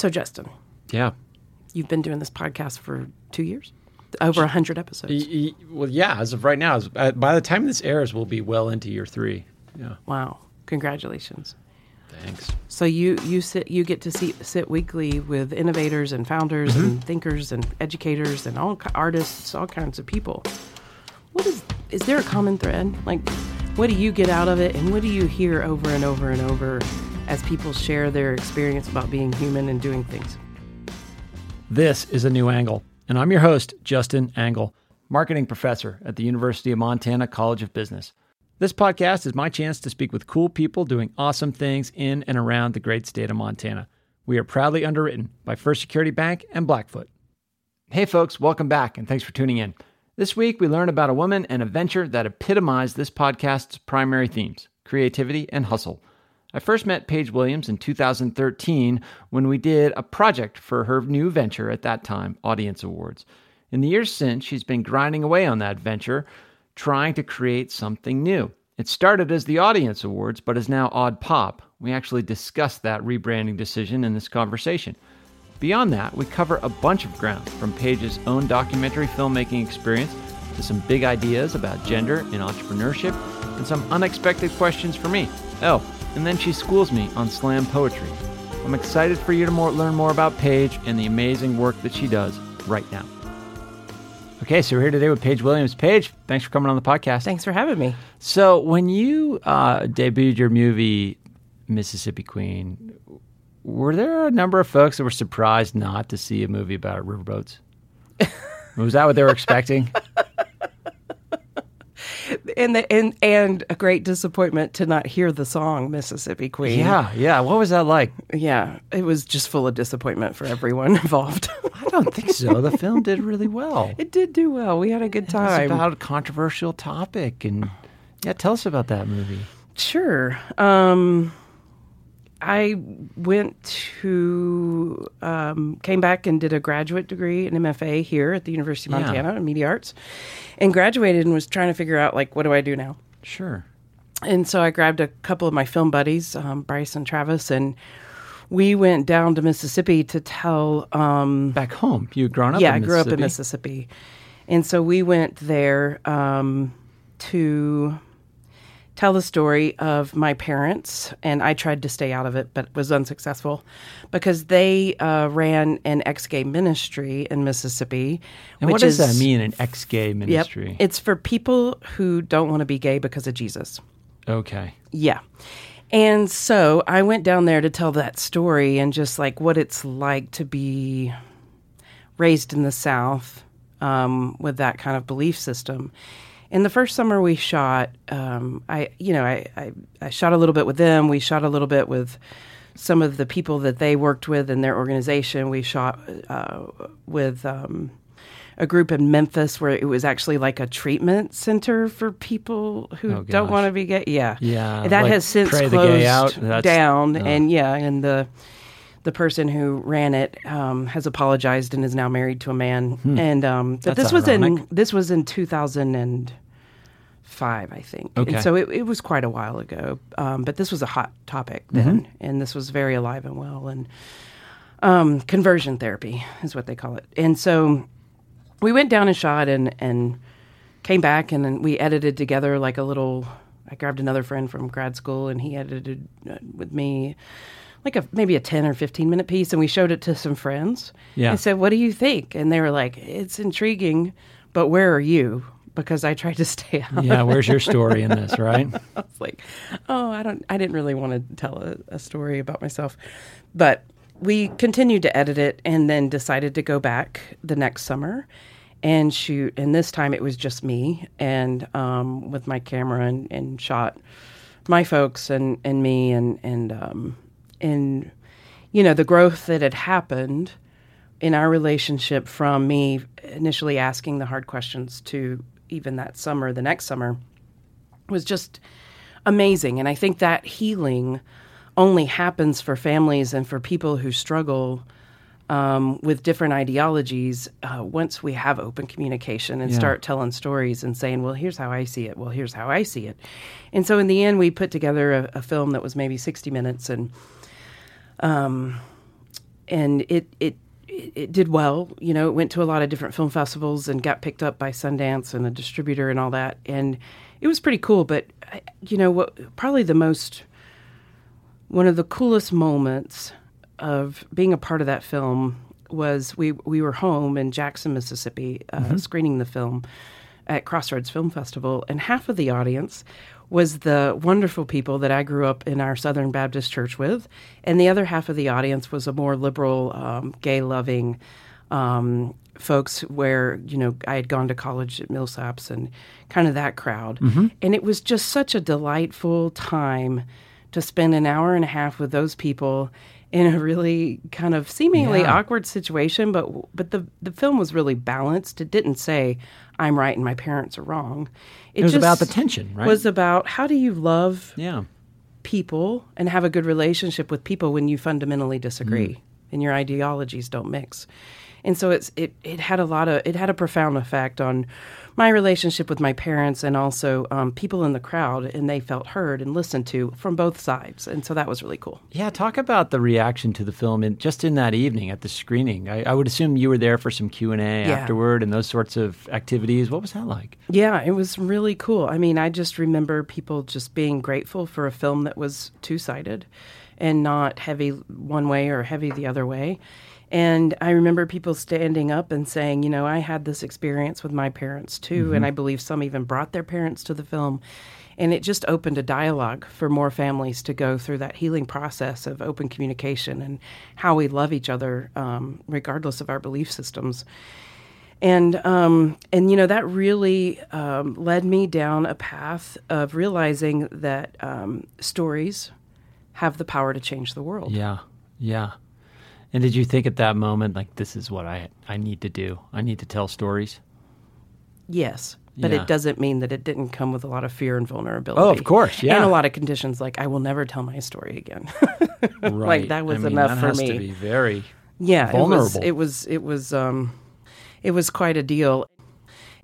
So, Justin, Yeah. you've been doing this podcast for two years, over a hundred episodes. Y- y- Well, yeah. As of right now, as- uh, by the time this airs, we'll be well into year three. Yeah. Wow, congratulations! Thanks. So you you sit you get to see, sit weekly with innovators and founders and thinkers and educators and all artists, all kinds of people. What is is there a common thread? Like, what do you get out of it, and what do you hear over and over and over as people share their experience about being human and doing things? This is a new angle, and I'm your host, Justin Angle, marketing professor at the University of Montana College of Business. This podcast is my chance to speak with cool people doing awesome things in and around the great state of Montana. We are proudly underwritten by First Security Bank and Blackfoot. Hey, folks, welcome back, and thanks for tuning in. This week, we learn about a woman and a venture that epitomized this podcast's primary themes creativity and hustle. I first met Paige Williams in 2013 when we did a project for her new venture at that time, Audience Awards. In the years since, she's been grinding away on that venture, trying to create something new. It started as the Audience Awards, but is now AudPop. We actually discussed that rebranding decision in this conversation. Beyond that, we cover a bunch of ground from Paige's own documentary filmmaking experience to some big ideas about gender and entrepreneurship and some unexpected questions for me. Oh, and then she schools me on slam poetry. I'm excited for you to more, learn more about Paige and the amazing work that she does right now. Okay, so we're here today with Paige Williams. Paige, thanks for coming on the podcast. Thanks for having me. So, when you uh, debuted your movie Mississippi Queen, were there a number of folks that were surprised not to see a movie about riverboats? Was that what they were expecting? And the, and and a great disappointment to not hear the song Mississippi Queen. yeah, yeah. What was that like? yeah, it was just full of disappointment for everyone involved. I don't think so. The film did really well. it did do well. We had a good It's time. about a controversial topic, and yeah, tell us about that movie. Sure. Um, I went to, um, came back and did a graduate degree, an MFA here at the University of Yeah. Montana in media arts, and graduated and was trying to figure out, like, what do I do now? Sure. And so I grabbed a couple of my film buddies, um, Bryce and Travis, and we went down to Mississippi to tell um, Back home, you grown up. yeah, I grew up in Mississippi. Mississippi. And so we went there um, to tell the story of my parents. And I tried to stay out of it, but was unsuccessful because they uh, ran an ex gay ministry in Mississippi. And what does is, that mean, an ex-gay Yep. ministry? It's for people who don't want to be gay because of Jesus. okay. Yeah. And so I went down there to tell that story and just like what it's like to be raised in the South um, with that kind of belief system. In the first summer we shot, um, I you know I, I I shot a little bit with them. We shot a little bit with some of the people that they worked with in their organization. We shot uh, with. Um, a group in Memphis where it was actually like a treatment center for people who Oh, don't want to be gay. Yeah, Yeah, that like has since closed out? Down, oh. and yeah, and the the person who ran it um, has apologized and is now married to a man. And um, but Hmm. That's this was ironic. in this was in two thousand and five, I think. Okay. And so it, it was quite a while ago. Um, but this was a hot topic then, and this was very alive and well. And um, conversion therapy is what they call it. And so we went down and shot and and came back and then we edited together like a little. I grabbed another friend from grad school and he edited uh, with me like a maybe a 10 or 15 minute piece and we showed it to some friends Yeah. and said what do you think and they were like it's intriguing but where are you because i tried to stay out Yeah, where's your story in this, right? I was like, oh, I don't, I didn't really want to tell a, a story about myself, but we continued to edit it and then decided to go back the next summer and shoot. And this time it was just me and um, with my camera and, and shot my folks and, and me and and um, and you know the growth that had happened in our relationship from me initially asking the hard questions to even that summer, the next summer, was just amazing. And I think that healing only happens for families and for people who struggle um, with different ideologies uh, once we have open communication and Yeah. start telling stories and saying, well, here's how I see it. Well, here's how I see it. And so in the end, we put together a, a film that was maybe 60 minutes and and it it it it did well. You know, it went to a lot of different film festivals and got picked up by Sundance and a distributor and all that. And it was pretty cool. But you know what? Probably the most one of the coolest moments of being a part of that film was we we were home in Jackson, Mississippi, uh, screening the film at Crossroads Film Festival, and half of the audience was the wonderful people that I grew up in our Southern Baptist church with, and the other half of the audience was a more liberal, um, gay loving um, folks where you know I had gone to college at Millsaps and kind of that crowd, and it was just such a delightful time to spend an hour and a half with those people in a really kind of seemingly Yeah. awkward situation but but the the film was really balanced. It didn't say i'm right and my parents are wrong It was about the tension, right? was about how do you love yeah. people and have a good relationship with people when you fundamentally disagree Mm. and your ideologies don't mix. And so it's it it had a lot of it had a profound effect on my relationship with my parents and also um, people in the crowd, and they felt heard and listened to from both sides, and so that was really cool. Yeah, talk about the reaction to the film in, just in that evening at the screening. I, I would assume you were there for some Q and A Yeah. afterward and those sorts of activities. What was that like? Yeah, it was really cool. I mean, I just remember people just being grateful for a film that was two sided and not heavy one way or heavy the other way. And I remember people standing up and saying, you know, I had this experience with my parents too. And I believe some even brought their parents to the film. And it just opened a dialogue for more families to go through that healing process of open communication and how we love each other, um, regardless of our belief systems and um, and you know that really um, led me down a path of realizing that um, stories have the power to change the world. Yeah, yeah. And did you think at that moment, like, this is what I I need to do? I need to tell stories. Yes, but Yeah. it doesn't mean that it didn't come with a lot of fear and vulnerability. Oh, of course, yeah. and a lot of conditions like I will never tell my story again. Right. Like that was I mean, enough that for has me. To be very yeah, vulnerable. It was it was it was um, it was quite a deal.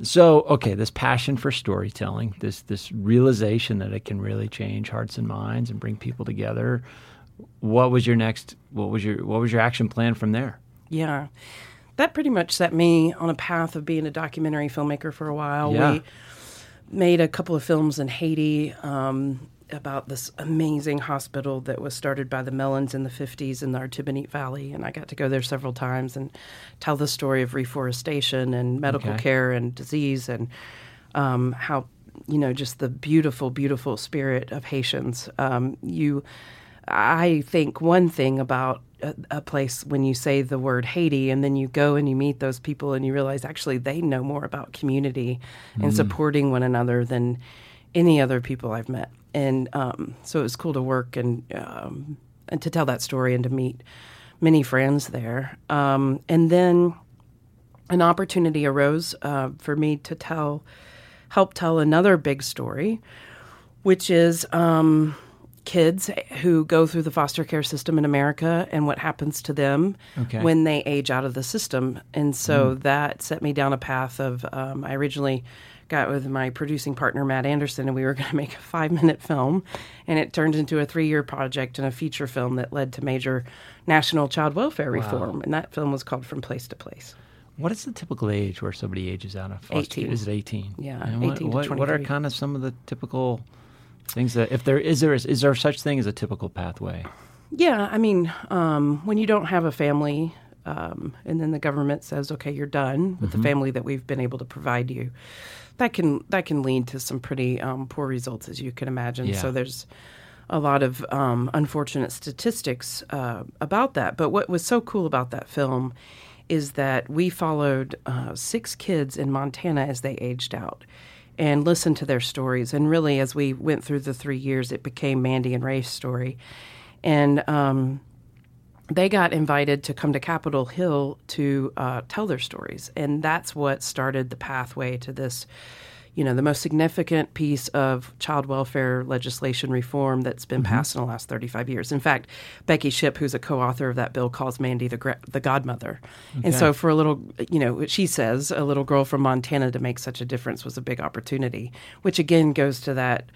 So, okay, this passion for storytelling, this this realization that it can really change hearts and minds and bring people together. What was your next? What was your what was your action plan from there? Yeah. That pretty much set me on a path of being a documentary filmmaker for a while. Yeah. We made a couple of films in Haiti um, about this amazing hospital that was started by the Mellons in the 50s in the Artibonite Valley. And I got to go there several times and tell the story of reforestation and medical Okay. care and disease and um, how, you know, just the beautiful, beautiful spirit of Haitians. Um, you, I think one thing about a, a place when you say the word Haiti and then you go and you meet those people and you realize actually they know more about community and supporting one another than any other people I've met. And um, so it was cool to work and um, and to tell that story and to meet many friends there. Um, and then an opportunity arose uh, for me to tell, help tell another big story, which is um, kids who go through the foster care system in America and what happens to them Okay. when they age out of the system. And so that set me down a path of um, I originally got with my producing partner Matt Anderson, and we were going to make a five minute film, and it turned into a three year project and a feature film that led to major national child welfare reform. And that film was called From Place to Place. What is the typical age where somebody ages out of foster 18. care? Is it eighteen? Yeah, And what, 18 to what, what are kind of some of the typical things that if there is there is is there such thing as a typical pathway? Yeah, I mean, um, when you don't have a family, um, and then the government says, "Okay, you're done with the family that we've been able to provide you," that can that can lead to some pretty um, poor results, as you can imagine. Yeah. So there's a lot of um, unfortunate statistics uh, about that. But what was so cool about that film is that we followed uh, six kids in Montana as they aged out and listen to their stories. And really, as we went through the three years, it became Mandy and Ray's story. And um, they got invited to come to Capitol Hill to uh, tell their stories. And that's what started the pathway to this, you know, the most significant piece of child welfare legislation reform that's been passed in the last 35 years. In fact, Becky Ship, who's a co author of that bill, calls Mandy the, gra- the godmother. And so, for a little, you know, she says a little girl from Montana to make such a difference was a big opportunity, which again goes to that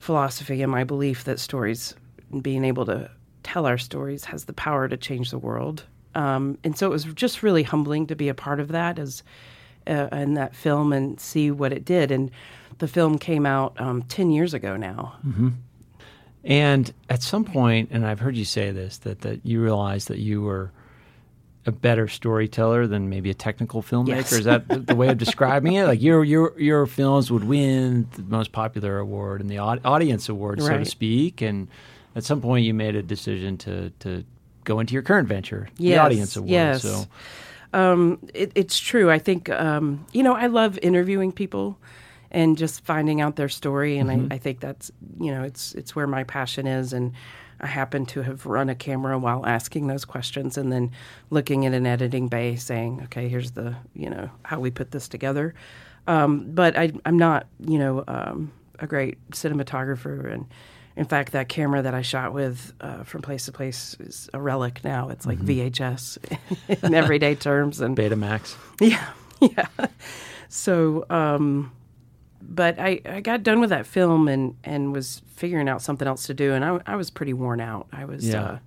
philosophy and my belief that stories being able to tell our stories has the power to change the world. Um, and so it was just really humbling to be a part of that as uh, in that film and see what it did. And the film came out um, ten years ago now. And at some point, and I've heard you say this, that, that you realized that you were a better storyteller than maybe a technical filmmaker. Yes. Is that the- way of describing it? Like your your your films would win the most popular award and the audience award, so to speak. And at some point, you made a decision to to go into your current venture, the audience award. yes. So Um, it, it's true. I think um, you know I love interviewing people and just finding out their story, and I, I think that's you know it's it's where my passion is, and I happen to have run a camera while asking those questions, and then looking at an editing bay, saying, okay, here's the you know how we put this together. Um, but I, I'm not you know um, a great cinematographer, and in fact, that camera that I shot with uh, from place to place is a relic now. It's like VHS in everyday terms, and Betamax. yeah, yeah. So, um, but I, I got done with that film and, and was figuring out something else to do, and I, I was pretty worn out. I was, Yeah. uh,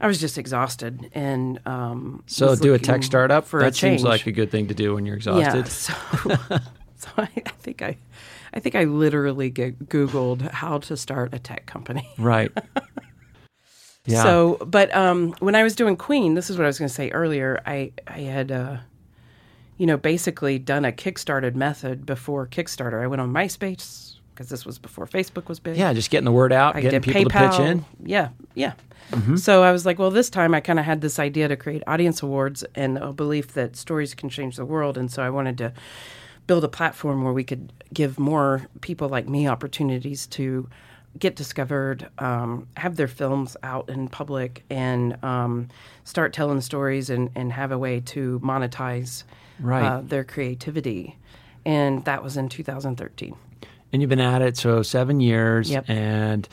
I was just exhausted, and um, So do a tech startup. for that a change. seems like a good thing to do when you're exhausted. Yeah, so, so I, I think I, I think I literally Googled how to start a tech company. Right. Yeah. So, but um, when I was doing Queen, this is what I was going to say earlier. I I had, uh, you know, basically done a kickstarted method before Kickstarter. I went on MySpace because this was before Facebook was big. yeah, just getting the word out, I getting people PayPal. to pitch in. Yeah, yeah. So I was like, well, this time I kind of had this idea to create audience awards and a belief that stories can change the world, and so I wanted to build a platform where we could give more people like me opportunities to get discovered, um, have their films out in public, and um, start telling stories and, and have a way to monetize Right. uh, their creativity. And that was in 2013. And you've been at it so seven years. Yep. And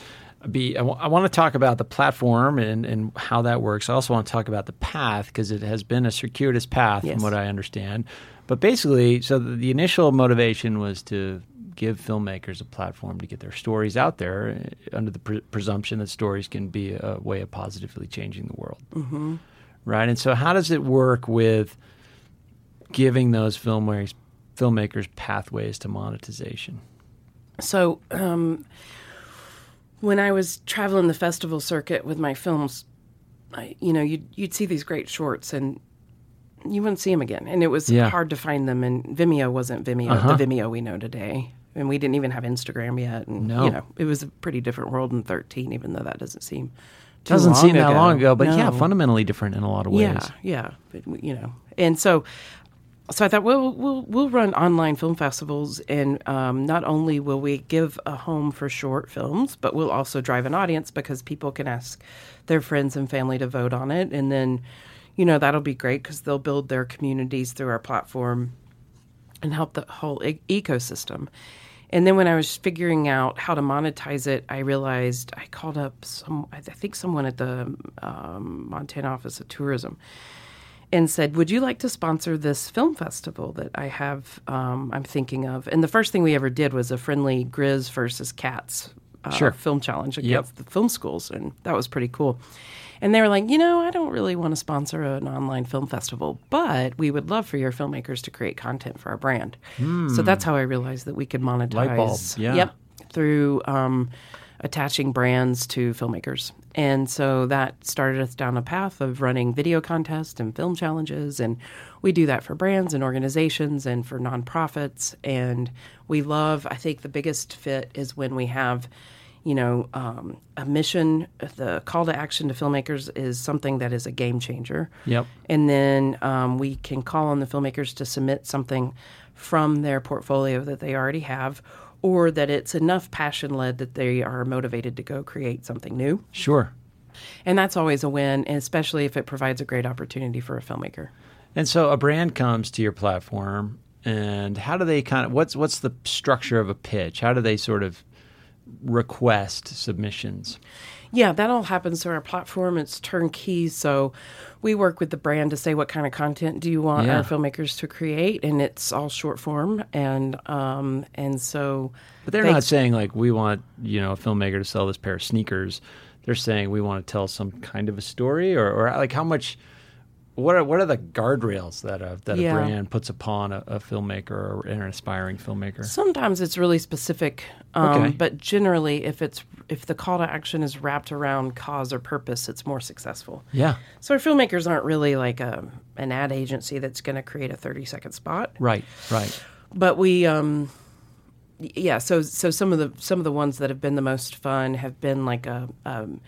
be I want to talk about the platform and, and how that works. I also want to talk about the path because it has been a circuitous path Yes. from what I understand. But basically, so the, the initial motivation was to give filmmakers a platform to get their stories out there uh, under the pre- presumption that stories can be a way of positively changing the world. Mm-hmm. Right. And so, how does it work with giving those filmmakers filmmakers pathways to monetization? So, um, when I was traveling the festival circuit with my films, I, you know, you'd, you'd see these great shorts and you wouldn't see them again. And it was Yeah. hard to find them. And Vimeo wasn't Vimeo, Uh-huh. the Vimeo we know today. And we didn't even have Instagram yet. And, No. you know, it was a pretty different world in 13, even though that doesn't seem Doesn't long seem that long ago, but yeah, fundamentally different in a lot of ways. Yeah, yeah, but, you know, and so, so I thought, well, we'll we'll run online film festivals, and um, not only will we give a home for short films, but we'll also drive an audience because people can ask their friends and family to vote on it, and then, you know, that'll be great because they'll build their communities through our platform and help the whole e- ecosystem. And then when I was figuring out how to monetize it, I realized I called up some, I think someone at the um, Montana Office of Tourism, and said, "Would you like to sponsor this film festival that I have? Um, I'm thinking of." And the first thing we ever did was a friendly Grizz versus Cats uh, Sure. film challenge Yep. against the film schools, and that was pretty cool. And they were like, you know, I don't really want to sponsor an online film festival, but we would love for your filmmakers to create content for our brand. So that's how I realized that we could monetize. Hmm. Light bulb, yeah. Yep. Through um, attaching brands to filmmakers. And so that started us down a path of running video contests and film challenges. And we do that for brands and organizations and for nonprofits. And we love, I think the biggest fit is when we have you know, um, a mission, the call to action to filmmakers is something that is a game changer. Yep. And then um, we can call on the filmmakers to submit something from their portfolio that they already have, or that it's enough passion led that they are motivated to go create something new. Sure. And that's always a win, especially if it provides a great opportunity for a filmmaker. And so a brand comes to your platform, and how do they kind of what's what's the structure of a pitch? How do they sort of request submissions? Yeah, that all happens through our platform. It's turnkey, so we work with the brand to say what kind of content do you want Yeah. our filmmakers to create, and it's all short form, and um, and so. But they're they- not saying like we want you know a filmmaker to sell this pair of sneakers. they're saying we want to tell some kind of a story, or, or like how much. What are what are the guardrails that a that Yeah. a brand puts upon a, a filmmaker or an aspiring filmmaker? Sometimes it's really specific, um, Okay. but generally, if it's if the call to action is wrapped around cause or purpose, it's more successful. Yeah, So our filmmakers aren't really like a, an ad agency that's going to create a thirty second spot, right, right. but we, um, yeah. So so some of the some of the ones that have been the most fun have been like a um,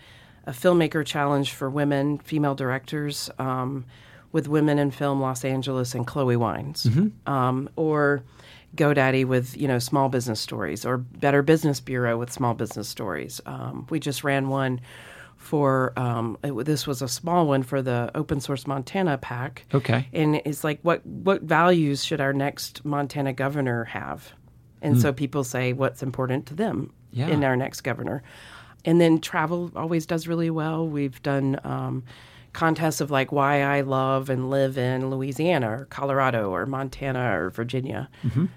a filmmaker challenge for women, female directors, um, with Women in Film Los Angeles and Chloe Wines, um, or GoDaddy with you know small business stories, or Better Business Bureau with small business stories. Um, we just ran one for um, it, this was a small one for the Open Source Montana pack. Okay. and it's like what what values should our next Montana governor have? And so people say what's important to them Yeah. in our next governor. And then travel always does really well. We've done um, contests of like why I love and live in Louisiana or Colorado or Montana or Virginia.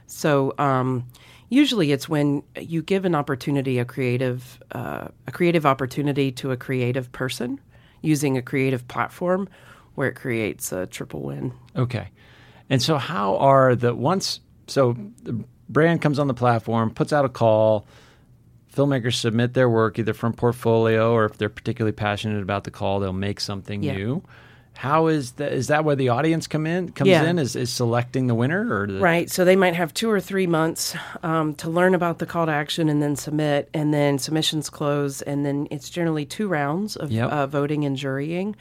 So um, usually it's when you give an opportunity, a creative, uh, a creative opportunity to a creative person using a creative platform, where it creates a triple win. Okay. And so how are the once so the brand comes on the platform, puts out a call, filmmakers submit their work either from portfolio or if they're particularly passionate about the call, they'll make something Yeah. new. How is that is that where the audience come in comes Yeah. in is, is selecting the winner or the, Right. So they might have two or three months um, to learn about the call to action and then submit, and then submissions close, and then it's generally two rounds of Yep. uh, voting and jurying.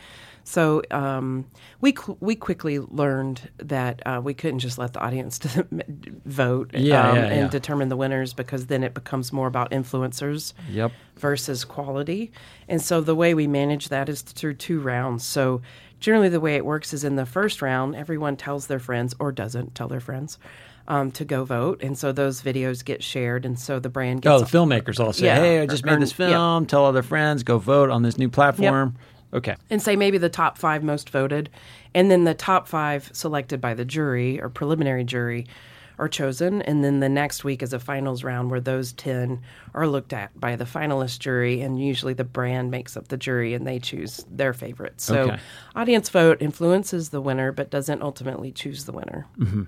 So um, we qu- we quickly learned that uh, we couldn't just let the audience vote Yeah, um, yeah, and yeah. determine the winners because then it becomes more about influencers Yep. versus quality. And so the way we manage that is through two rounds. So generally, the way it works is in the first round, everyone tells their friends or doesn't tell their friends um, to go vote. And so those videos get shared. And so the brand gets... Oh, the filmmakers all say, "Hey, I just made this film. Tell other friends. Go vote on this new platform." Okay. and say maybe the top five most voted. And then the top five selected by the jury or preliminary jury are chosen. And then the next week is a finals round where those 10 are looked at by the finalist jury. And usually the brand makes up the jury and they choose their favorite. So Okay. audience vote influences the winner, but doesn't ultimately choose the winner. Mm-hmm.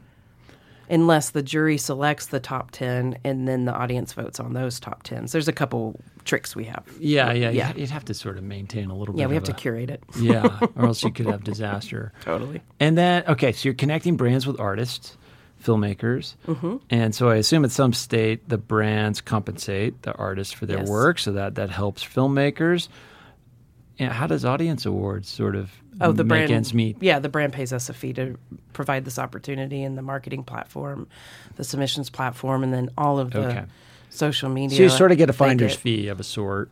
Unless the jury selects the top 10 and then the audience votes on those top 10. So there's a couple tricks we have. Yeah, yeah, Yeah. You'd have to sort of maintain a little bit. Yeah, we have to a- curate it. yeah, or else you could have disaster. Totally. And then, okay, so you're connecting brands with artists, filmmakers. Mm-hmm. And so I assume at some state the brands compensate the artists for their Yes. work, so that that helps filmmakers. And how does Audience Awards sort of Oh, the brand ends meet? Yeah, the brand pays us a fee to provide this opportunity and the marketing platform, the submissions platform, and then all of the Okay. Social media. So you sort of get a finder's get- fee of a sort.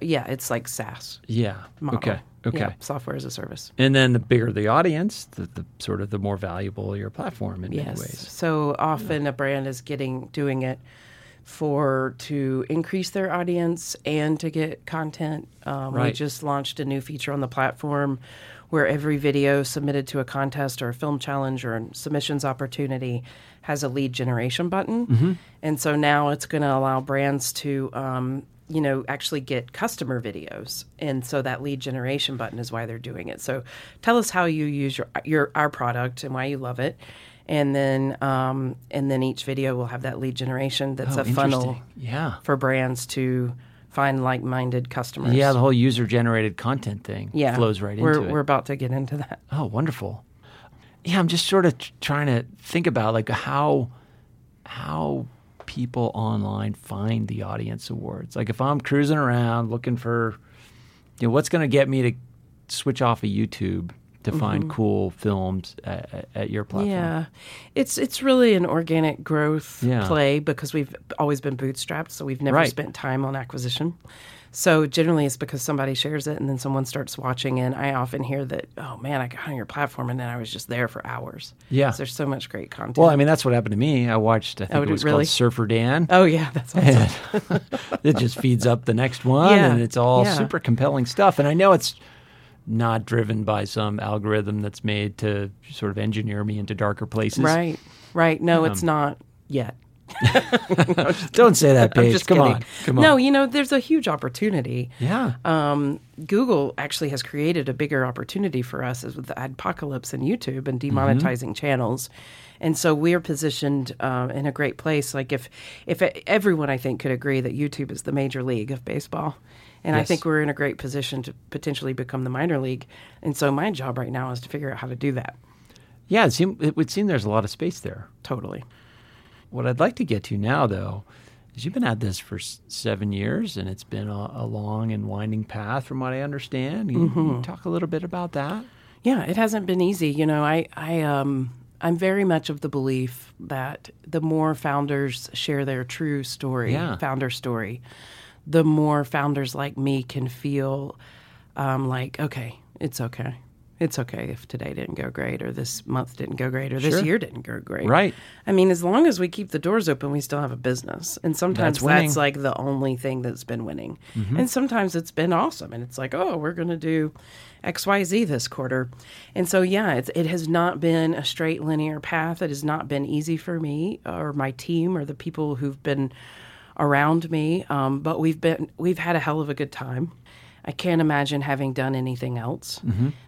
Yeah, it's like SaaS Yeah. model. Okay. Okay. Yeah, software as a service. And then the bigger the audience, the, the sort of the more valuable your platform in many Yes. ways. So often a brand is getting doing it for to increase their audience and to get content. Um, We just launched a new feature on the platform where every video submitted to a contest or a film challenge or a submissions opportunity has a lead generation button, Mm-hmm. and so now it's going to allow brands to. Um, you know, actually get customer videos, and so that lead generation button is why they're doing it. So, tell us how you use your your our product and why you love it, and then um, and then each video will have that lead generation that's Oh, a funnel. Yeah. for brands to find like-minded customers. Yeah, the whole user generated content thing yeah, flows right we're, into it. We're about to get into that. Oh, wonderful. Yeah, I'm just sort of t- trying to think about like how how people online find the audience awards. Like if I'm cruising around looking for you know what's going to get me to switch off of YouTube to find cool films at, at your platform. Mm-hmm. Yeah, it's it's really an organic growth Yeah. play because we've always been bootstrapped, so we've never Right. spent time on acquisition. So generally, it's because somebody shares it and then someone starts watching. And I often hear that, "Oh man, I got on your platform and then I was just there for hours." Yeah, there's so much great content. Well, I mean that's what happened to me. I watched I think Oh, it was really? called Surfer Dan. oh yeah, that's awesome. it just feeds up the next one Yeah, and it's all yeah. super compelling stuff and i know it's not driven by some algorithm that's made to sort of engineer me into darker places right, right. No, Um, it's not yet. Don't say that, Paige. just Come kidding. on. Come on. No, you know, there's a huge opportunity. Yeah. Um, Google actually has created a bigger opportunity for us with the adpocalypse and YouTube and demonetizing channels. And so we're positioned uh, in a great place. Like if if everyone I think could agree that YouTube is the major league of baseball, and I think we're in a great position to potentially become the minor league. And so my job right now is to figure out how to do that. Yeah, it, seem, it would seem there's a lot of space there. Totally. What I'd like to get to now, though, is you've been at this for seven years, and it's been a, a long and winding path, from what I understand. Can you talk a little bit about that? Yeah, it hasn't been easy. You know, I, I, um, I'm very much of the belief that the more founders share their true story, Yeah. founder story, the more founders like me can feel um, like, okay, it's okay. It's okay if today didn't go great, or this month didn't go great, or this Sure. year didn't go great. Right. I mean, as long as we keep the doors open, we still have a business. And sometimes That's that's, like the only thing that's been winning. Mm-hmm. And sometimes it's been awesome. And it's like, oh, we're going to do XYZ this quarter. And so, yeah, it's, it has not been a straight linear path. It has not been easy for me or my team or the people who've been around me. Um, but we've been, we've had a hell of a good time. I can't imagine having done anything else.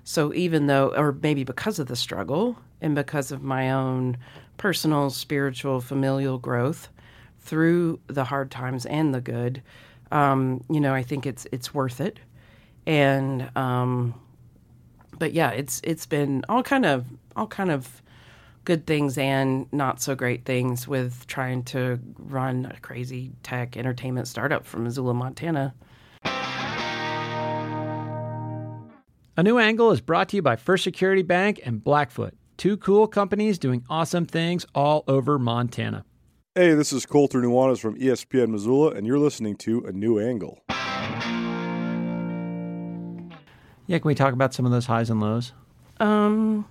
So even though, or maybe because of the struggle and because of my own personal, spiritual, familial growth through the hard times and the good, um, you know, I think it's it's worth it. And um, but yeah, it's it's been all kind of all kind of good things and not so great things with trying to run a crazy tech entertainment startup from Missoula, Montana. A new angle is brought to you by First Security Bank and Blackfoot, two cool companies doing awesome things all over Montana. Hey, this is Colter Nuanez from ESPN Missoula, and you're listening to A New Angle. Yeah, can we talk about some of those highs and lows? Um,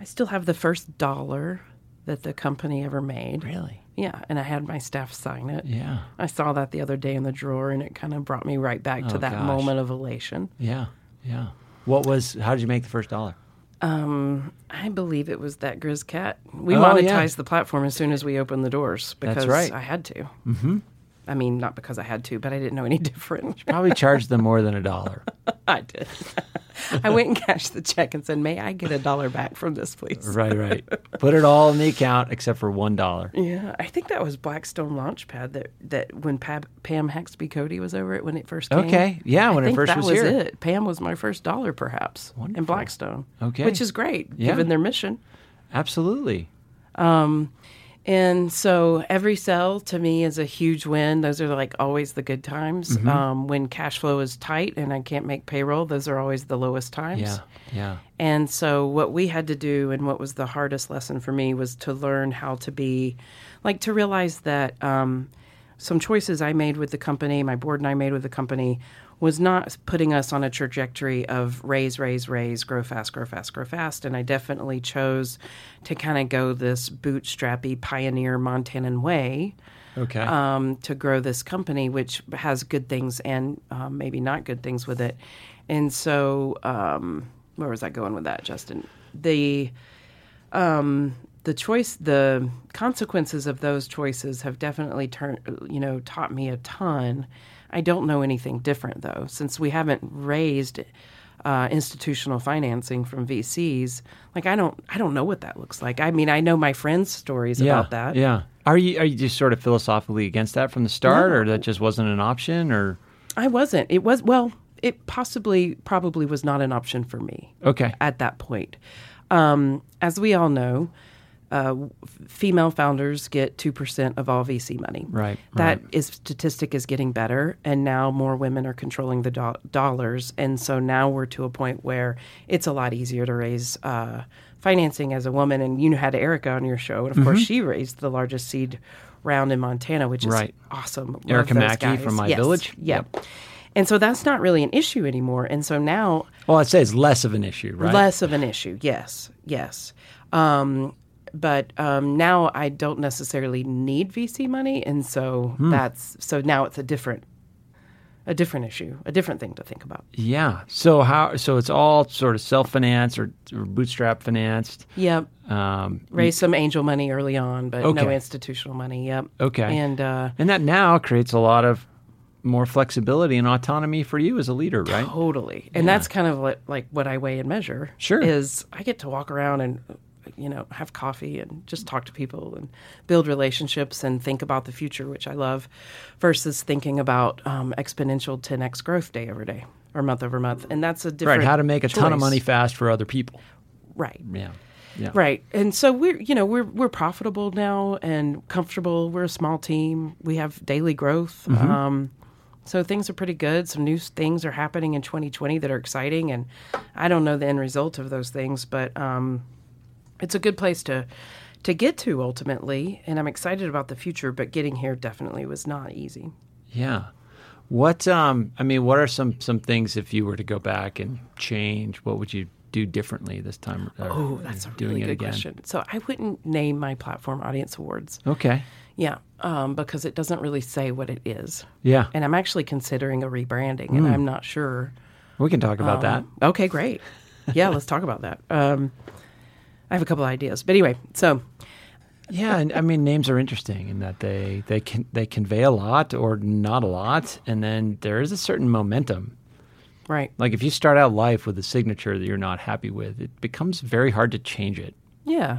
I still have the first dollar that the company ever made. Really? Yeah, and I had my staff sign it. Yeah. I saw that the other day in the drawer, and it kind of brought me right back Oh, to that gosh. moment of elation. Yeah. Yeah. What was, how did you make the first dollar? Um, I believe it was that Grizz Cat. We Oh, monetized yeah. the platform as soon as we opened the doors because right. I had to. Mm-hmm. I mean, not because I had to, but I didn't know any different. Probably charged them more than a dollar. I did. I went and cashed the check and said, "May I get a dollar back from this, please?" Right, right. Put it all in the account except for one dollar. Yeah, I think that was Blackstone Launchpad that that when Pam, Pam Hexby Cody was over it when it first came. Okay, yeah, I when it think first that was was here. it. Pam was my first dollar, perhaps, Wonderful. in Blackstone. Okay. which is great Yeah. given their mission. Absolutely. Um, And so every sell to me is a huge win. Those are like always the good times. Mm-hmm. Um, when cash flow is tight and I can't make payroll, those are always the lowest times. Yeah. Yeah. And so, what we had to do, and what was the hardest lesson for me, was to learn how to be like to realize that um, some choices I made with the company, my board and I made with the company, was not putting us on a trajectory of raise, raise, raise, grow fast, grow fast, grow fast. And I definitely chose to kind of go this bootstrappy pioneer Montanan way Okay. um, to grow this company, which has good things and um, maybe not good things with it. And so, um, where was I going with that, Justin? The um, the choice, the consequences of those choices have definitely turned, you know, taught me a ton. I don't know anything different though, since we haven't raised uh, institutional financing from VCs. Like I don't, I don't know what that looks like. I mean, I know my friends' stories yeah. about that. Yeah. Are you are you just sort of philosophically against that from the start, No. or that just wasn't an option, or I wasn't. It was well. It possibly, probably was not an option for me okay? at that point. Um, as we all know, uh, female founders get two percent of all VC money. Right, That right. is statistic is getting better, and now more women are controlling the do- dollars, and so now we're to a point where it's a lot easier to raise. Uh, Financing as a woman, and you had Erica on your show, and of course, she raised the largest seed round in Montana, which is Mm-hmm. Right. awesome. Love Erica Mackey guys. from my Yes. village? Yeah. And so that's not really an issue anymore. And so now Well, I'd say it's less of an issue, right? less of an issue. Yes, yes. Um, but um, now I don't necessarily need VC money, and so Hmm. that's so now it's a different, a different issue, a different thing to think about. Yeah. So how? So it's all sort of self financed or, or bootstrap financed. Yep. Um, Raised some angel money early on, but no institutional money. Yep. Okay. And uh, and that now creates a lot of more flexibility and autonomy for you as a leader, right? Totally. And that's kind of like, like what I weigh and measure. Sure. Is I get to walk around and, you know, have coffee and just talk to people and build relationships and think about the future, which I love, versus thinking about um, exponential 10x growth day over day or month over month. And that's a different Right. How to make a ton of money fast for other people. Right. Yeah. Yeah. Right. And so we're, you know, we're we're profitable now and comfortable. We're a small team. We have daily growth. Mm-hmm. Um, so things are pretty good. Some new things are happening in 2020 that are exciting, and I don't know the end result of those things, but um, it's a good place to to get to ultimately. And I'm excited about the future. But getting here definitely was not easy. Yeah. What um I mean, what are some some things if you were to go back and change, what would you do differently this time? Oh, that's a really good again? question. So I wouldn't name my platform Audience Awards. Okay. Yeah, um, because it doesn't really say what it is. Yeah. and I'm actually considering a rebranding, and I'm not sure. We can talk about that. Okay, great. Yeah, let's talk about that. Um, I have a couple of ideas, but anyway, so Yeah, and I mean names are interesting in that they they can they convey a lot or not a lot, and then there is a certain momentum. right, Like if you start out life with a signature that you're not happy with, it becomes very hard to change it. yeah,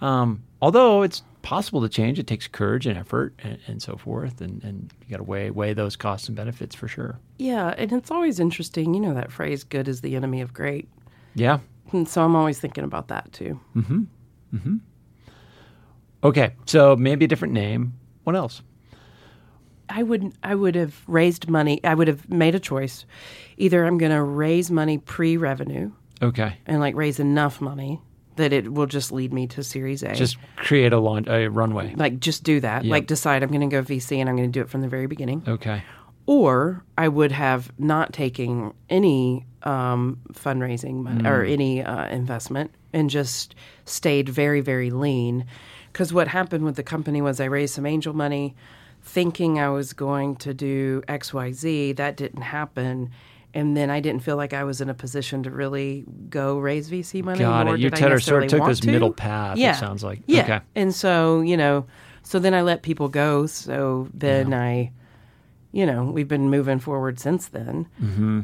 Um, although it's possible to change, it takes courage and effort and, and so forth, and, and you got to weigh weigh those costs and benefits for sure. yeah, and it's always interesting. You know that phrase, "Good is the enemy of great," Yeah. And so I'm always thinking about that too. Mhm. Mhm. Okay. So maybe a different name. What else? I would I would have raised money. I would have made a choice. Either I'm going to raise money pre-revenue Okay. and like raise enough money that it will just lead me to Series A. Just create a launch a runway. like just do that. Yep. Like decide I'm going to go VC and I'm going to do it from the very beginning. Okay. Or I would have not taking any um, fundraising money or any uh, investment and just stayed very, very lean. Because what happened with the company was I raised some angel money thinking I was going to do XYZ. That didn't happen. And then I didn't feel like I was in a position to really go raise VC money. Got it. You sort of- took this to. middle path, it Yeah. sounds like. Yeah. Okay. And so, you know, so then I let people go. So then I, you know, we've been moving forward since then.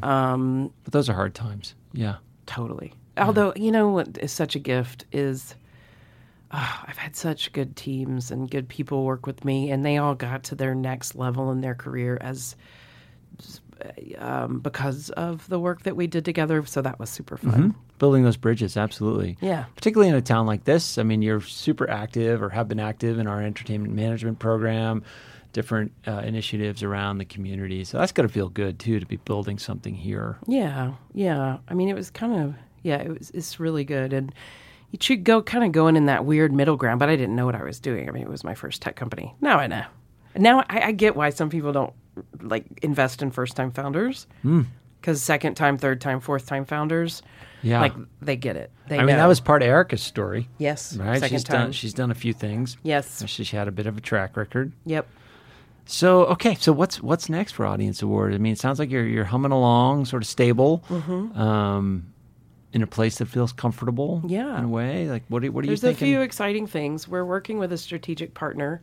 um But those are hard times. Yeah. Totally. Although, you know what is such a gift is ah, I've had such good teams and good people work with me, and they all got to their next level in their career as um, because of the work that we did together. So that was super fun. Building those bridges, absolutely. Yeah. Particularly in a town like this. I mean, you're super active or have been active in our entertainment management program, different uh, initiatives around the community. So that's got to feel good too to be building something here. Yeah, yeah. I mean, it was kind of yeah. It was it's really good, and you should go kind of going in that weird middle ground. But I didn't know what I was doing. I mean, it was my first tech company. Now I know. Now I, I get why some people don't like invest in first time founders because second time, third time, fourth time founders, Yeah. like they get it. They I mean, that was part of Erica's story, yes, right? second she's time. done she's done a few things. yes, She she had a bit of a track record. yep. So okay, so what's what's next for Audience Award? I mean, it sounds like you're you're humming along, sort of stable, Mm-hmm. um, in a place that feels comfortable. Yeah. in a way. Like what are, what are There's you a few exciting things. We're working with a strategic partner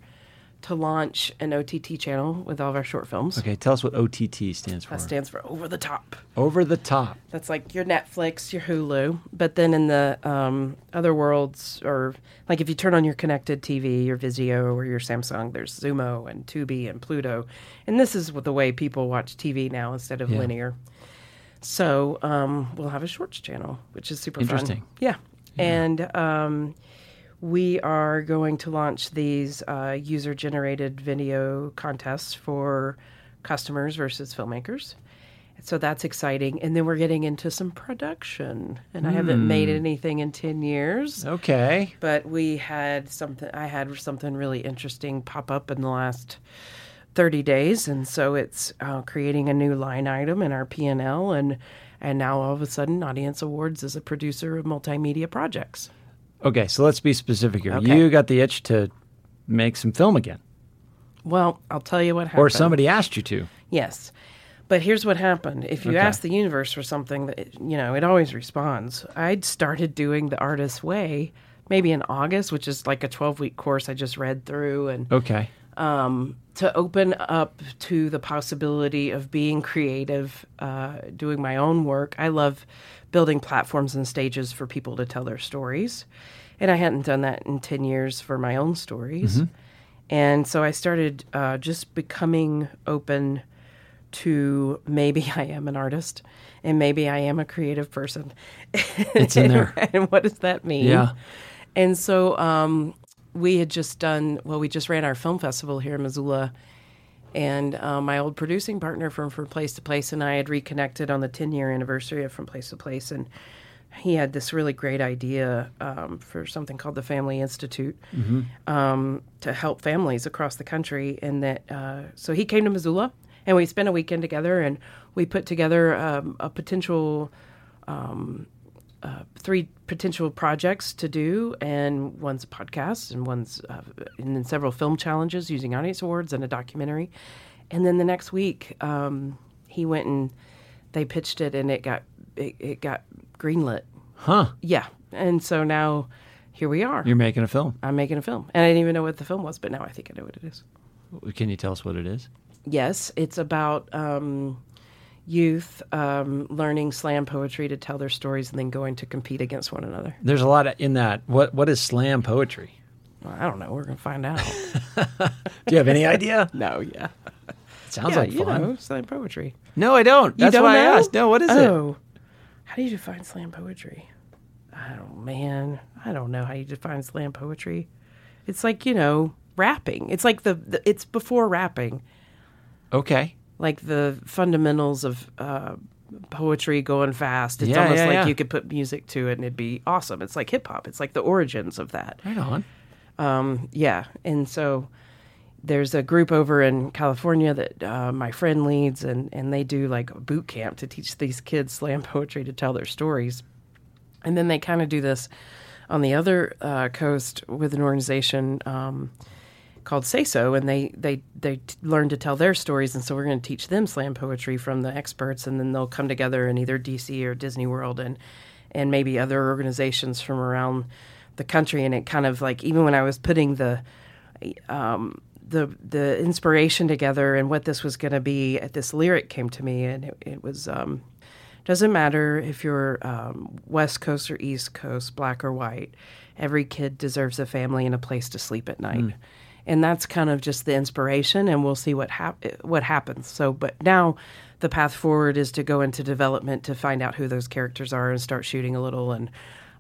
to launch an OTT channel with all of our short films. okay, tell us what OTT stands for. That stands for over the top. Over the top. That's like your Netflix, your Hulu. But then in the um, other worlds, or like if you turn on your connected TV, your Vizio or your Samsung, there's Xumo and Tubi and Pluto. And this is what the way people watch TV now instead of Yeah. linear. So um, we'll have a shorts channel, which is super Interesting. fun. Yeah. And um, we are going to launch these uh, user generated video contests for customers versus filmmakers. So that's exciting. And then we're getting into some production. And I haven't made Hmm. anything in 10 years. Okay. But we had something, I had something really interesting pop up in the last 30 days. And so it's uh, creating a new line item in our P&L. And, and now all of a sudden, Audience Awards is a producer of multimedia projects. Okay, so let's be specific here. Okay. You got the itch to make some film again, Well, I'll tell you what happened. or somebody asked you to. Yes. But here's what happened. If you Okay. ask the universe for something that you know, it always responds. I'd started doing the artist's way maybe in August, which is like a 12 week course I just read through and Okay. Um, to open up to the possibility of being creative, uh, doing my own work. I love building platforms and stages for people to tell their stories. And I hadn't done that in 10 years for my own stories. And so I started uh, just becoming open to maybe I am an artist and maybe I am a creative person. It's in there. and what does that mean? Yeah. And so um, we had just done, well, we just ran our film festival here in Missoula. And uh, my old producing partner from From Place to Place and I had reconnected on the 10 year anniversary of From Place to Place. And he had this really great idea um, for something called the Family Institute um, to help families across the country. And that, uh, so he came to Missoula and we spent a weekend together and we put together um, a potential three potential projects to do, and one's a podcast, and one's uh, and then several film challenges using audience awards and a documentary. And then the next week, um, he went and they pitched it, and it got it, it got greenlit. Huh. Yeah, and so now here we are. You're making a film. I'm making a film, and I didn't even know what the film was, but now I think I know what it is. Can you tell us what it is? Yes, it's about um, youth um, learning slam poetry to tell their stories and then going to compete against one another. There's a lot in that. What What is slam poetry? Well, I don't know. We're gonna find out. Do you have any idea? no, yeah, Sounds yeah, like you fun. know, slam poetry. No, I don't. You That's don't why know? I asked. No, what is it? oh, how do you define slam poetry? I don't, man. I don't know how you define slam poetry. It's like you know, rapping. It's like the, the it's before rapping, Okay. Like the fundamentals of uh, poetry going fast. It's Yeah, almost yeah, like yeah. you could put music to it and it'd be awesome. It's like hip hop. It's like the origins of that. Right on. Um, yeah, and so there's a group over in California that uh, my friend leads, and and they do like a boot camp to teach these kids slam poetry to tell their stories, and then they kind of do this on the other uh, coast with an organization. Um, called Say So, and they they they t- learn to tell their stories, and so we're going to teach them slam poetry from the experts, and then they'll come together in either DC or Disney World, and and maybe other organizations from around the country, and it kind of like even when I was putting the um, the the inspiration together and what this was going to be, this lyric came to me, and it, it was. Um, doesn't matter if you're um, West Coast or East Coast, black or white. Every kid deserves a family and a place to sleep at night, and that's kind of just the inspiration. And we'll see what hap- what happens. So, but now the path forward is to go into development to find out who those characters are and start shooting a little and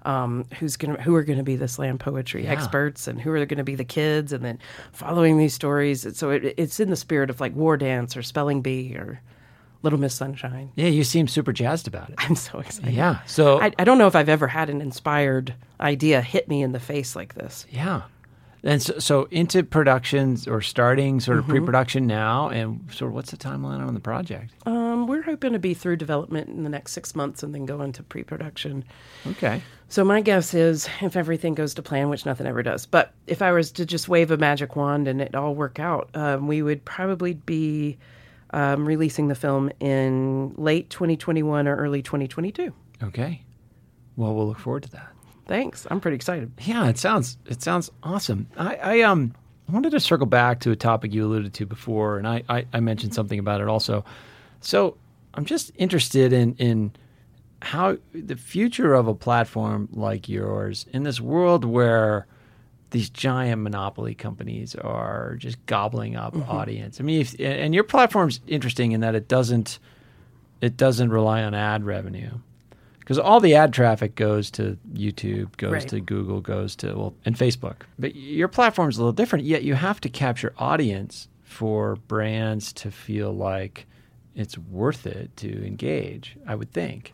um, who's gonna who are going to be the slam poetry experts and who are going to be the kids, and then following these stories. And so it, it's in the spirit of like War Dance or Spelling Bee or Little Miss Sunshine. Yeah, you seem super jazzed about it. I'm so excited. Yeah. So I, I don't know if I've ever had an inspired idea hit me in the face like this. yeah. And so, so into productions or starting sort Mm-hmm. of pre-production now, and sort of what's the timeline on the project? Um, we're hoping to be through development in the next six months and then go into pre-production. Okay. So my guess is, if everything goes to plan, which nothing ever does, but if I was to just wave a magic wand and it all work out, um, we would probably be um, releasing the film in late 2021 or early 2022. Okay. Well, we'll look forward to that. Thanks. I'm pretty excited. Yeah, it sounds it sounds awesome. I, I um wanted to circle back to a topic you alluded to before, and I, I, I mentioned something about it also. So I'm just interested in in how the future of a platform like yours in this world where these giant monopoly companies are just gobbling up audience. I mean, if, and your platform's interesting in that it doesn't it doesn't rely on ad revenue because all the ad traffic goes to YouTube, goes Right. to Google, goes to well, and Facebook. But your platform is a little different. Yet you have to capture audience for brands to feel like it's worth it to engage. I would think.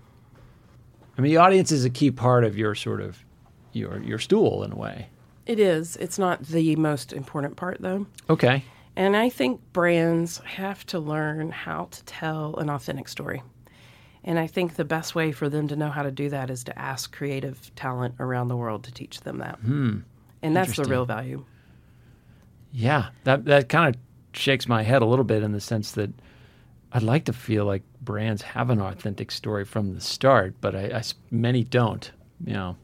I mean, the audience is a key part of your sort of your your stool in a way. It is. It's not the most important part, though. Okay. And I think brands have to learn how to tell an authentic story. And I think the best way for them to know how to do that is to ask creative talent around the world to teach them that. Hmm. And that's the real value. Yeah, that that kind of shakes my head a little bit in the sense that I'd like to feel like brands have an authentic story from the start, but I, I many don't. You know,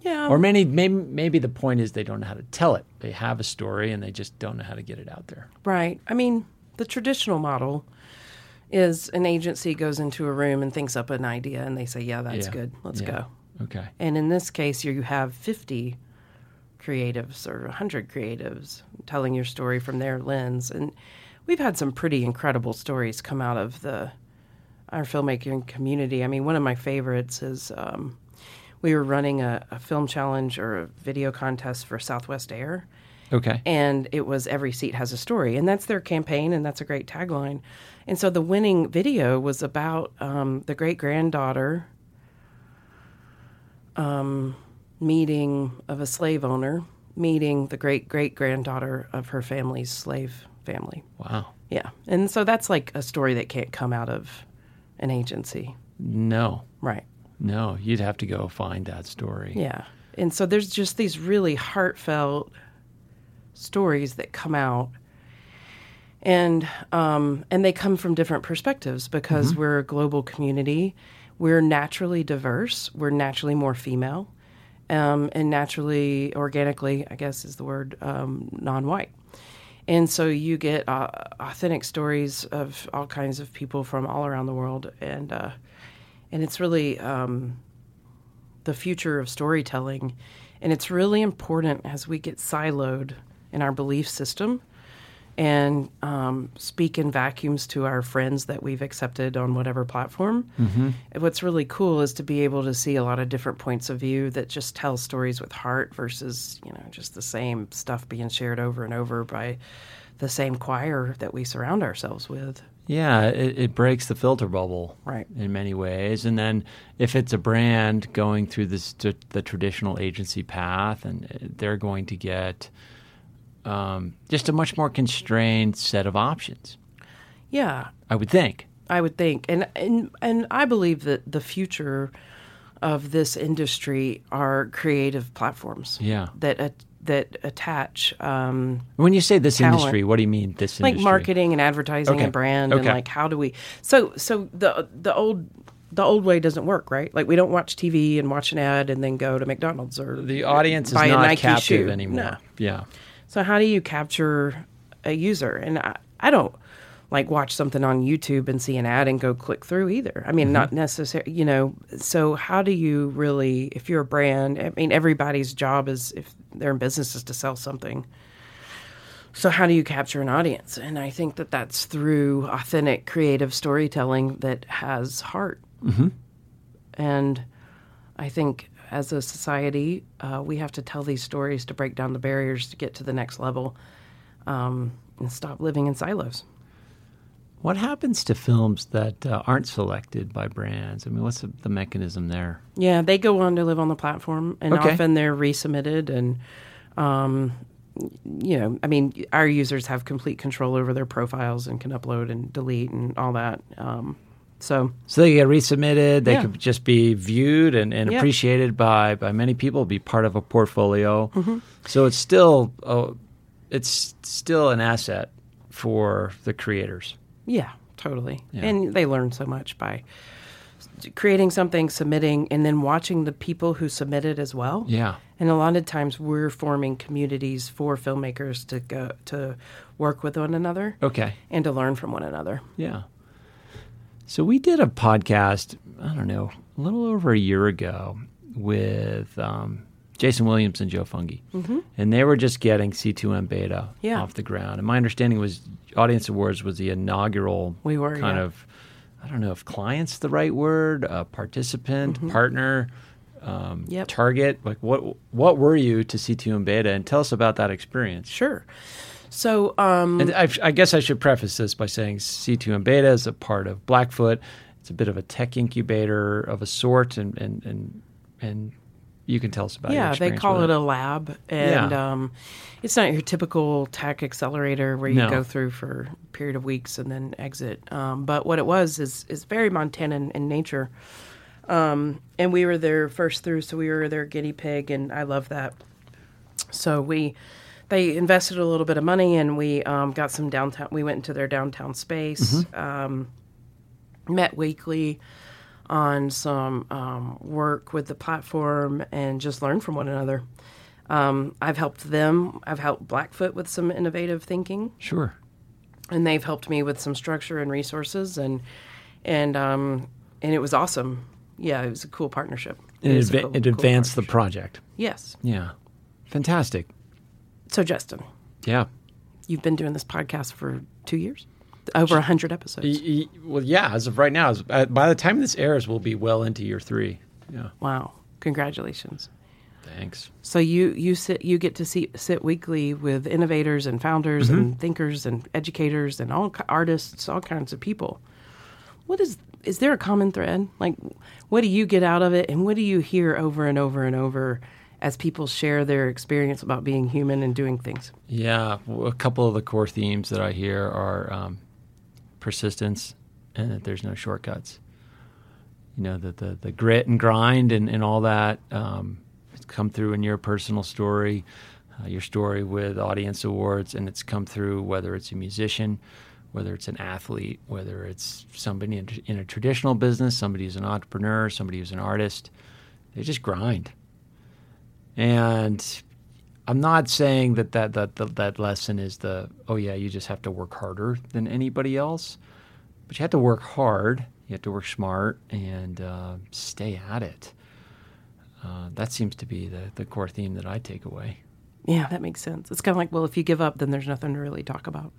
Yeah. Or many, maybe, maybe the point is they don't know how to tell it. They have a story and they just don't know how to get it out there. Right. I mean, the traditional model is an agency goes into a room and thinks up an idea and they say, yeah, that's Yeah. good. Let's Yeah. go. Okay. And in this case, you have 50 creatives or 100 creatives telling your story from their lens. And we've had some pretty incredible stories come out of the our filmmaking community. I mean, one of my favorites is um, we were running a, a film challenge or a video contest for Southwest Air Okay. and it was every seat has a story and that's their campaign and that's a great tagline and so the winning video was about um, the great granddaughter um, meeting of a slave owner meeting the great great granddaughter of her family's slave family Wow. yeah and so that's like a story that can't come out of an agency No. right No. You'd have to go find that story. Yeah. And so there's just these really heartfelt stories that come out. And um, and they come from different perspectives because we're a global community. We're naturally diverse. We're naturally more female, um, and naturally, organically, I guess is the word, um, non-white. And so you get uh, authentic stories of all kinds of people from all around the world, and uh, and it's really um, the future of storytelling. And it's really important as we get siloed in our belief system and um, speak in vacuums to our friends that we've accepted on whatever platform. Mm-hmm. What's really cool is to be able to see a lot of different points of view that just tell stories with heart versus, you know, just the same stuff being shared over and over by the same choir that we surround ourselves with. Yeah, it, it breaks the filter bubble, Right. in many ways. And then if it's a brand going through this the traditional agency path, and they're going to get um, just a much more constrained set of options, Yeah, I would think. I would think, and and and I believe that the future of this industry are creative platforms. Yeah. that uh, that attach um, When you say this Talent. industry, what do you mean this like industry? marketing and advertising Okay. and brand and like how do we so so the the old the old way doesn't work right like we don't watch tv and watch an ad and then go to mcdonald's or The audience is buy a not Nike captive shoe. anymore. No. Yeah. So how do you capture a user? And I, I don't like watch something on YouTube and see an ad and go click through either. I mean, not necessarily, you know. So how do you really, if you're a brand, I mean, everybody's job is if they're in business is to sell something. So how do you capture an audience? And I think that that's through authentic, creative storytelling that has heart. Mm-hmm. And I think as a society, uh, we have to tell these stories to break down the barriers to get to the next level um, and stop living in silos. What happens to films that uh, aren't selected by brands? I mean, what's the, the mechanism there? Yeah, they go on to live on the platform, and Okay. often they're resubmitted. And, um, you know, I mean, our users have complete control over their profiles and can upload and delete and all that. Um, so, So they get resubmitted. They Yeah. could just be viewed and, and Yeah. appreciated by, by many people. Be part of a portfolio. Mm-hmm. So it's still uh, it's still an asset for the creators. yeah, totally. Yeah. And they learn so much by creating something, submitting, and then watching the people who submit it as well. Yeah. And a lot of times we're forming communities for filmmakers to go to work with one another Okay. and to learn from one another. Yeah. So we did a podcast, I don't know, a little over a year ago with um, Jason Williams and Joe Fungi. Mm-hmm. And they were just getting C2M beta Yeah. off the ground. And my understanding was Audience Awards was the inaugural We were, kind yeah. of, I don't know if client's the right word, a participant, partner, um, Mm-hmm. Yep. target. Like what, what were you to C2M beta? And tell us about that experience. Sure. So, um, And I, I guess I should preface this by saying C2M Beta is a part of Blackfoot. It's a bit of a tech incubator of a sort, and and and, and you can tell us about. your yeah, they call with it a lab, and Yeah. um, it's not your typical tech accelerator where you No. go through for a period of weeks and then exit. Um, but what it was is is very Montana in, in nature, um, and we were there first through, so we were their guinea pig, and I love that. So we. They invested a little bit of money, and we um, got some downtown. We went into their downtown space, Mm-hmm. um, met weekly, on some um, work with the platform and just learned from one another. Um, I've helped them. I've helped Blackfoot with some innovative thinking, Sure. and they've helped me with some structure and resources, and and um, and it was awesome. Yeah, it was a cool partnership. It, a adva- cool- it cool advanced the project. Yes. Yeah. Fantastic. So Justin, Yeah. you've been doing this podcast for two years, over a hundred episodes. Y- y- well, yeah. As of right now, as, uh, by the time this airs, we'll be well into year three. Yeah. Wow! Congratulations. Thanks. So you you sit you get to see, sit weekly with innovators and founders Mm-hmm. and thinkers and educators and all artists, all kinds of people. What is is there a common thread? Like, what do you get out of it, and what do you hear over and over and over as people share their experience about being human and doing things? Yeah, a couple of the core themes that I hear are um, persistence and that there's no shortcuts. You know, the, the, the grit and grind and, and all that um, it's come through in your personal story, uh, your story with Audience Awards, and it's come through whether it's a musician, whether it's an athlete, whether it's somebody in, in a traditional business, somebody who's an entrepreneur, somebody who's an artist. They just grind. And I'm not saying that that, that that that lesson is the oh yeah you just have to work harder than anybody else, but you have to work hard. You have to work smart and uh, stay at it. Uh, that seems to be the the core theme that I take away. Yeah, that makes sense. It's kind of like, well, if you give up, then there's nothing to really talk about.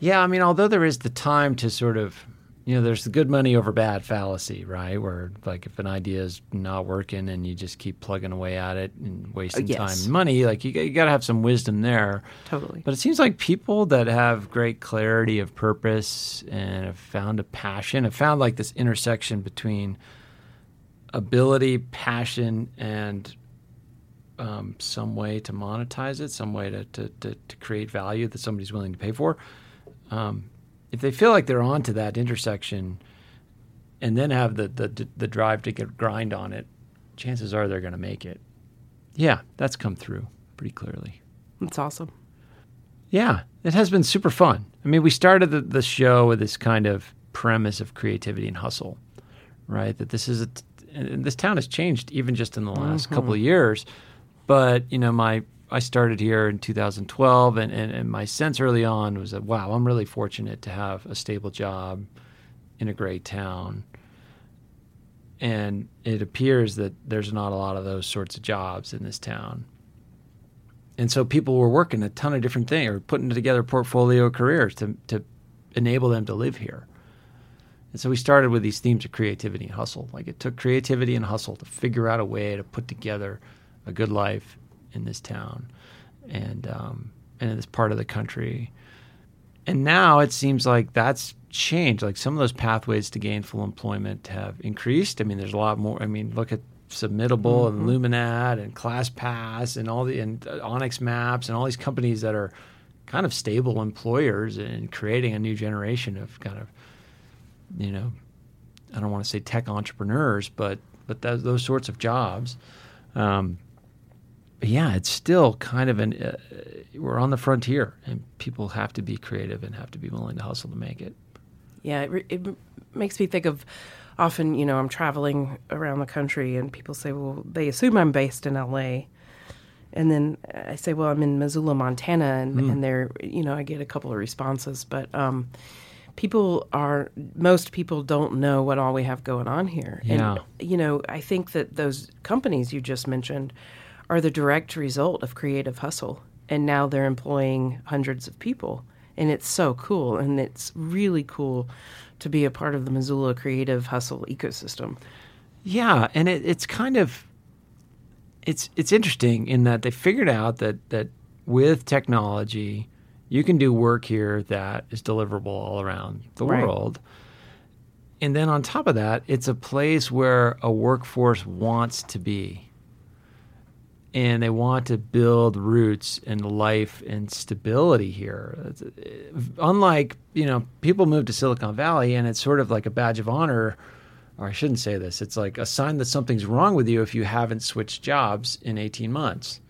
Yeah, I mean, although there is the time to sort of, you know, there's the good money over bad fallacy, right? Where like if an idea is not working and you just keep plugging away at it and wasting yes. time and money, like you, you got to have some wisdom there. Totally. But it seems like people that have great clarity of purpose and have found a passion, have found like this intersection between ability, passion, and um, some way to monetize it, some way to, to, to, to create value that somebody's willing to pay for. Um, if they feel like they're onto that intersection and then have the, the, the drive to get grind on it, chances are they're going to make it. Yeah, that's come through pretty clearly. That's awesome. Yeah, it has been super fun. I mean, we started the, the show with this kind of premise of creativity and hustle, right? That this is a, and this town has changed even just in the last mm-hmm. couple of years. But you know, my I started here in 2012, and, and and my sense early on was that wow, I'm really fortunate to have a stable job in a great town. And it appears that there's not a lot of those sorts of jobs in this town. And so people were working a ton of different things or putting together portfolio careers to, to enable them to live here. And so we started with these themes of creativity and hustle. Like it took creativity and hustle to figure out a way to put together a good life in this town and um, and in this part of the country. And now it seems like that's changed. Like some of those pathways to gainful employment have increased. I mean, there's a lot more. I mean, look at Submittable and LumenAd and ClassPass and all the and uh, onX Maps and all these companies that are kind of stable employers and creating a new generation of kind of you know I don't want to say tech entrepreneurs, but but those sorts of jobs. Um, but yeah, it's still kind of an uh, we're on the frontier, and people have to be creative and have to be willing to hustle to make it. Yeah, it, re- it makes me think of often, you know, I'm traveling around the country and people say, well, they assume I'm based in LA. And then I say, well, I'm in Missoula, Montana. And, and they're, you know, I get a couple of responses. But um, people are, most people don't know what all we have going on here. Yeah. And, you know, I think that those companies you just mentioned are the direct result of creative hustle. And now they're employing hundreds of people. And it's so cool. And it's really cool to be a part of the Missoula creative hustle ecosystem. Yeah, and it, it's kind of it's it's interesting in that they figured out that that with technology you can do work here that is deliverable all around the Right. world. And then on top of that, it's a place where a workforce wants to be. And they want to build roots and life and stability here. Uh, unlike, you know, people move to Silicon Valley and it's sort of like a badge of honor or I shouldn't say this, it's like a sign that something's wrong with you if you haven't switched jobs in 18 months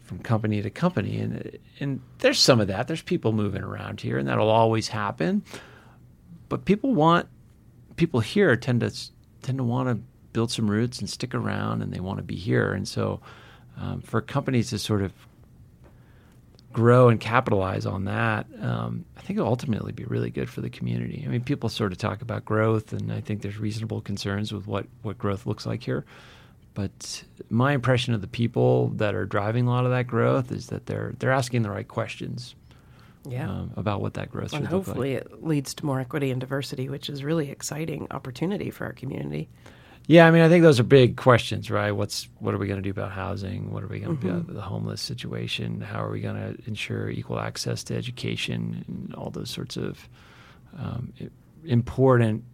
from company to company. And, and there's some of that. There's people moving around here, and that'll always happen. But people want, people here tend to tend to want to build some roots and stick around, and they want to be here. And so, um, for companies to sort of grow and capitalize on that, um, I think it'll ultimately be really good for the community. I mean, people sort of talk about growth, and I think there's reasonable concerns with what, what growth looks like here. But my impression of the people that are driving a lot of that growth is that they're they're asking the right questions Yeah. um, about what that growth and look like. hopefully it leads to more equity and diversity, which is really exciting opportunity for our community. Yeah, I mean, I think those are big questions, right? What's what are we going to do about housing? What are we going to Mm-hmm. do about the homeless situation? How are we going to ensure equal access to education and all those sorts of um, important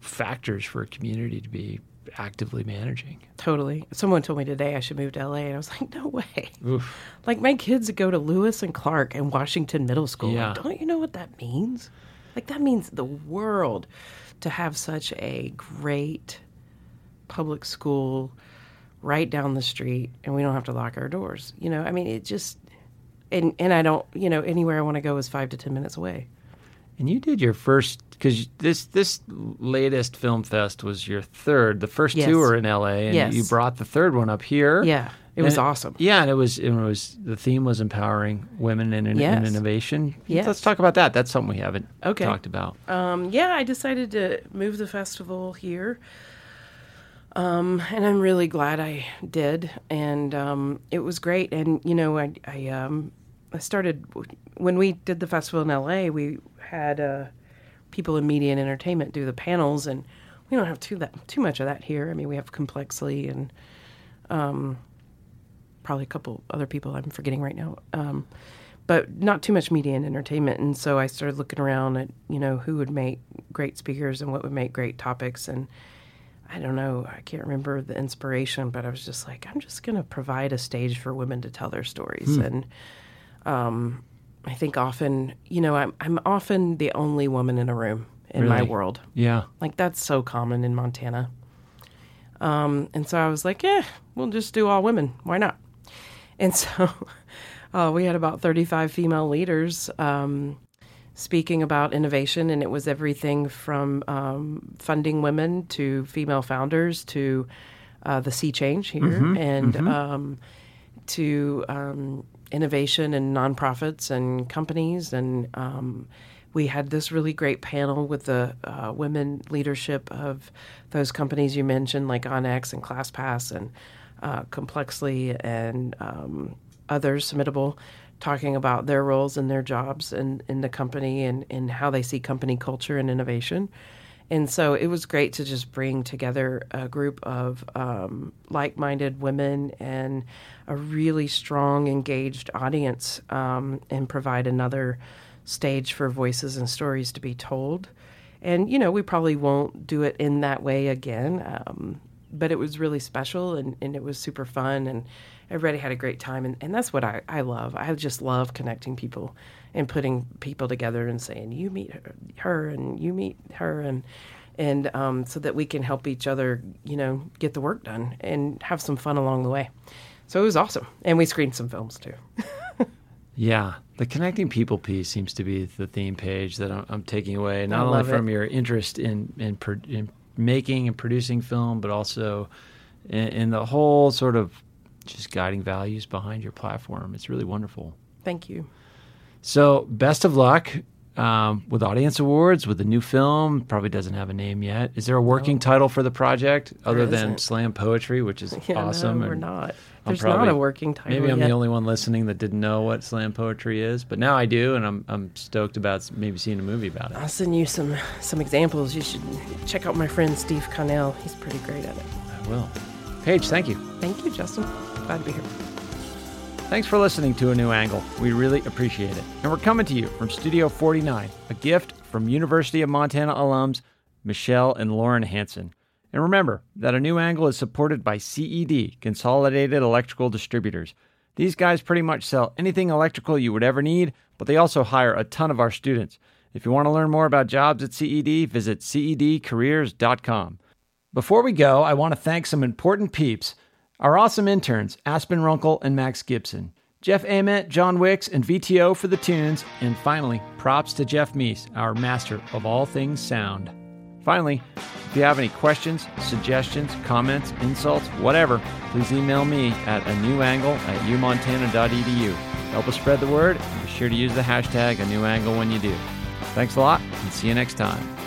factors for a community to be actively managing? Totally. Someone told me today I should move to LA, and I was like, no way. Oof. Like my kids go to Lewis and Clark and Washington Middle School. Yeah. Like, don't you know what that means? Like that means the world to have such a great public school right down the street, and we don't have to lock our doors. You know, I mean, it just and and I don't, you know, anywhere I want to go is five to ten minutes away. And you did your first because this this latest film fest was your third. The first Yes. two were in L.A. and Yes. you brought the third one up here. Yeah, it was And- awesome. Yeah, and it was it was the theme was empowering women in, in, Yes. innovation. Yes. Let's talk about that. That's something we haven't Okay. talked about. Um, yeah, I decided to move the festival here. Um, and I'm really glad I did. And um, it was great. And, you know, I, I, um, I started, when we did the festival in LA, we had uh, people in media and entertainment do the panels. And we don't have too, that, too much of that here. I mean, we have Complexly and um, probably a couple other people I'm forgetting right now. Um, but not too much media and entertainment. And so I started looking around at, you know, who would make great speakers and what would make great topics. And I don't know, I can't remember the inspiration, but I was just like, I'm just going to provide a stage for women to tell their stories. And um, I think often, you know, I'm, I'm often the only woman in a room in my world. Yeah. Like that's so common in Montana. Um, and so I was like, yeah, we'll just do all women. Why not? And so uh, we had about 35 female leaders um, speaking about innovation, and it was everything from um, funding women to female founders to uh, the Sea Change here and Um, to um, innovation and nonprofits and companies. And um, we had this really great panel with the uh, women leadership of those companies you mentioned, like OnX and ClassPass and uh, Complexly and um, others, Submittable, talking about their roles and their jobs in, in the company and, and how they see company culture and innovation. And so it was great to just bring together a group of um, like minded women and a really strong, engaged audience um, and provide another stage for voices and stories to be told. And, you know, we probably won't do it in that way again, um, but it was really special and, and it was super fun. And everybody had a great time. And, and that's what I, I love. I just love connecting people and putting people together and saying, you meet her, her and you meet her. And, and um, so that we can help each other, you know, get the work done and have some fun along the way. So it was awesome. And we screened some films too. Yeah, the connecting people piece seems to be the theme Paige that I'm, I'm taking away, not only from it. your interest in in, in making and producing film, but also in, in the whole sort of just guiding values behind your platform. It's really wonderful. Thank you. So, best of luck um, with audience awards with the new film. Probably doesn't have a name yet. Is there a working title for the project other than isn't. Slam Poetry, which is Yeah, awesome? no, we're not. I'm There's probably- not a working title. Maybe I'm yet. the only one listening that didn't know what slam poetry is, but now I do, and I'm I'm stoked about maybe seeing a movie about it. I'll send you some some examples. You should check out my friend Steve Connell. He's pretty great at it. I will. Paige, thank you. Thank you, Justin. Glad to be here. Thanks for listening to A New Angle. We really appreciate it. And we're coming to you from Studio 49, a gift from University of Montana alums Michelle and Lauren Hanson. And remember that A New Angle is supported by CED, Consolidated Electrical Distributors. These guys pretty much sell anything electrical you would ever need, but they also hire a ton of our students. If you want to learn more about jobs at CED, visit cedcareers.com. Before we go, I want to thank some important peeps. Our awesome interns, Aspen Runkle and Max Gibson. Jeff Ament, John Wicks, and VTO for the tunes. And finally, props to Jeff Meese, our master of all things sound. Finally, if you have any questions, suggestions, comments, insults, whatever, please email me at a new angle at umontana.edu. Help us spread the word and be sure to use the hashtag a new angle when you do. Thanks a lot and see you next time.